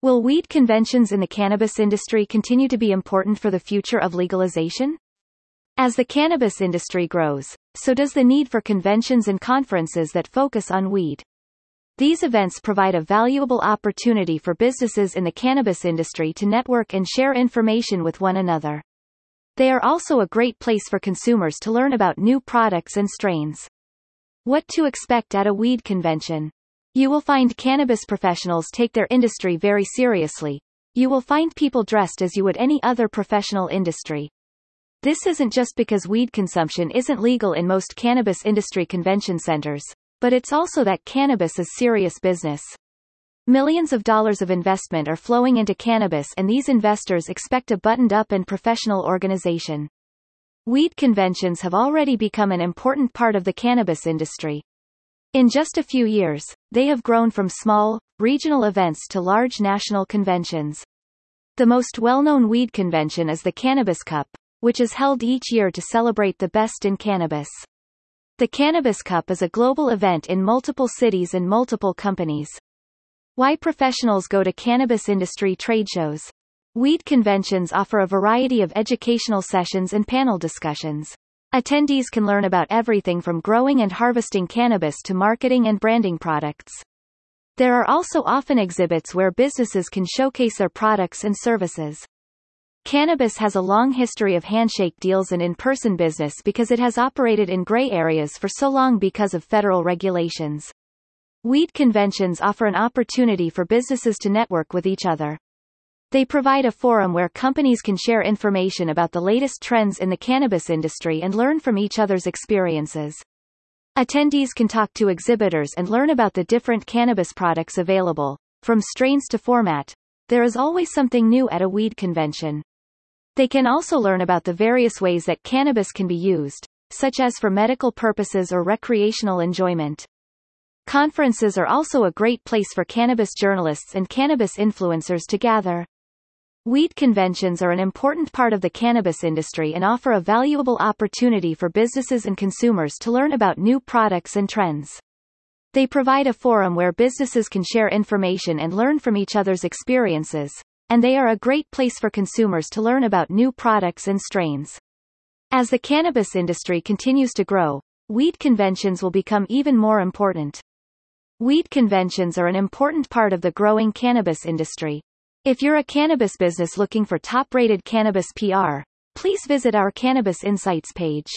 Will weed conventions in the cannabis industry continue to be important for the future of legalization? As the cannabis industry grows, so does the need for conventions and conferences that focus on weed. These events provide a valuable opportunity for businesses in the cannabis industry to network and share information with one another. They are also a great place for consumers to learn about new products and strains. What to expect at a weed convention. You will find cannabis professionals take their industry very seriously. You will find people dressed as you would any other professional industry. This isn't just because weed consumption isn't legal in most cannabis industry convention centers, but it's also that cannabis is serious business. Millions of dollars of investment are flowing into cannabis and these investors expect a buttoned-up and professional organization. Weed conventions have already become an important part of the cannabis industry. In just a few years, they have grown from small, regional events to large national conventions. The most well-known weed convention is the Cannabis Cup, which is held each year to celebrate the best in cannabis. The Cannabis Cup is a global event in multiple cities and multiple companies. Why professionals go to cannabis industry trade shows. Weed conventions offer a variety of educational sessions and panel discussions. Attendees can learn about everything from growing and harvesting cannabis to marketing and branding products. There are also often exhibits where businesses can showcase their products and services. Cannabis has a long history of handshake deals and in-person business because it has operated in gray areas for so long because of federal regulations. Weed conventions offer an opportunity for businesses to network with each other. They provide a forum where companies can share information about the latest trends in the cannabis industry and learn from each other's experiences. Attendees can talk to exhibitors and learn about the different cannabis products available, from strains to format. There is always something new at a weed convention. They can also learn about the various ways that cannabis can be used, such as for medical purposes or recreational enjoyment. Conferences are also a great place for cannabis journalists and cannabis influencers to gather. Weed conventions are an important part of the cannabis industry and offer a valuable opportunity for businesses and consumers to learn about new products and trends. They provide a forum where businesses can share information and learn from each other's experiences, and they are a great place for consumers to learn about new products and strains. As the cannabis industry continues to grow, weed conventions will become even more important. Weed conventions are an important part of the growing cannabis industry. If you're a cannabis business looking for top-rated cannabis PR, please visit our Cannabis Insights page.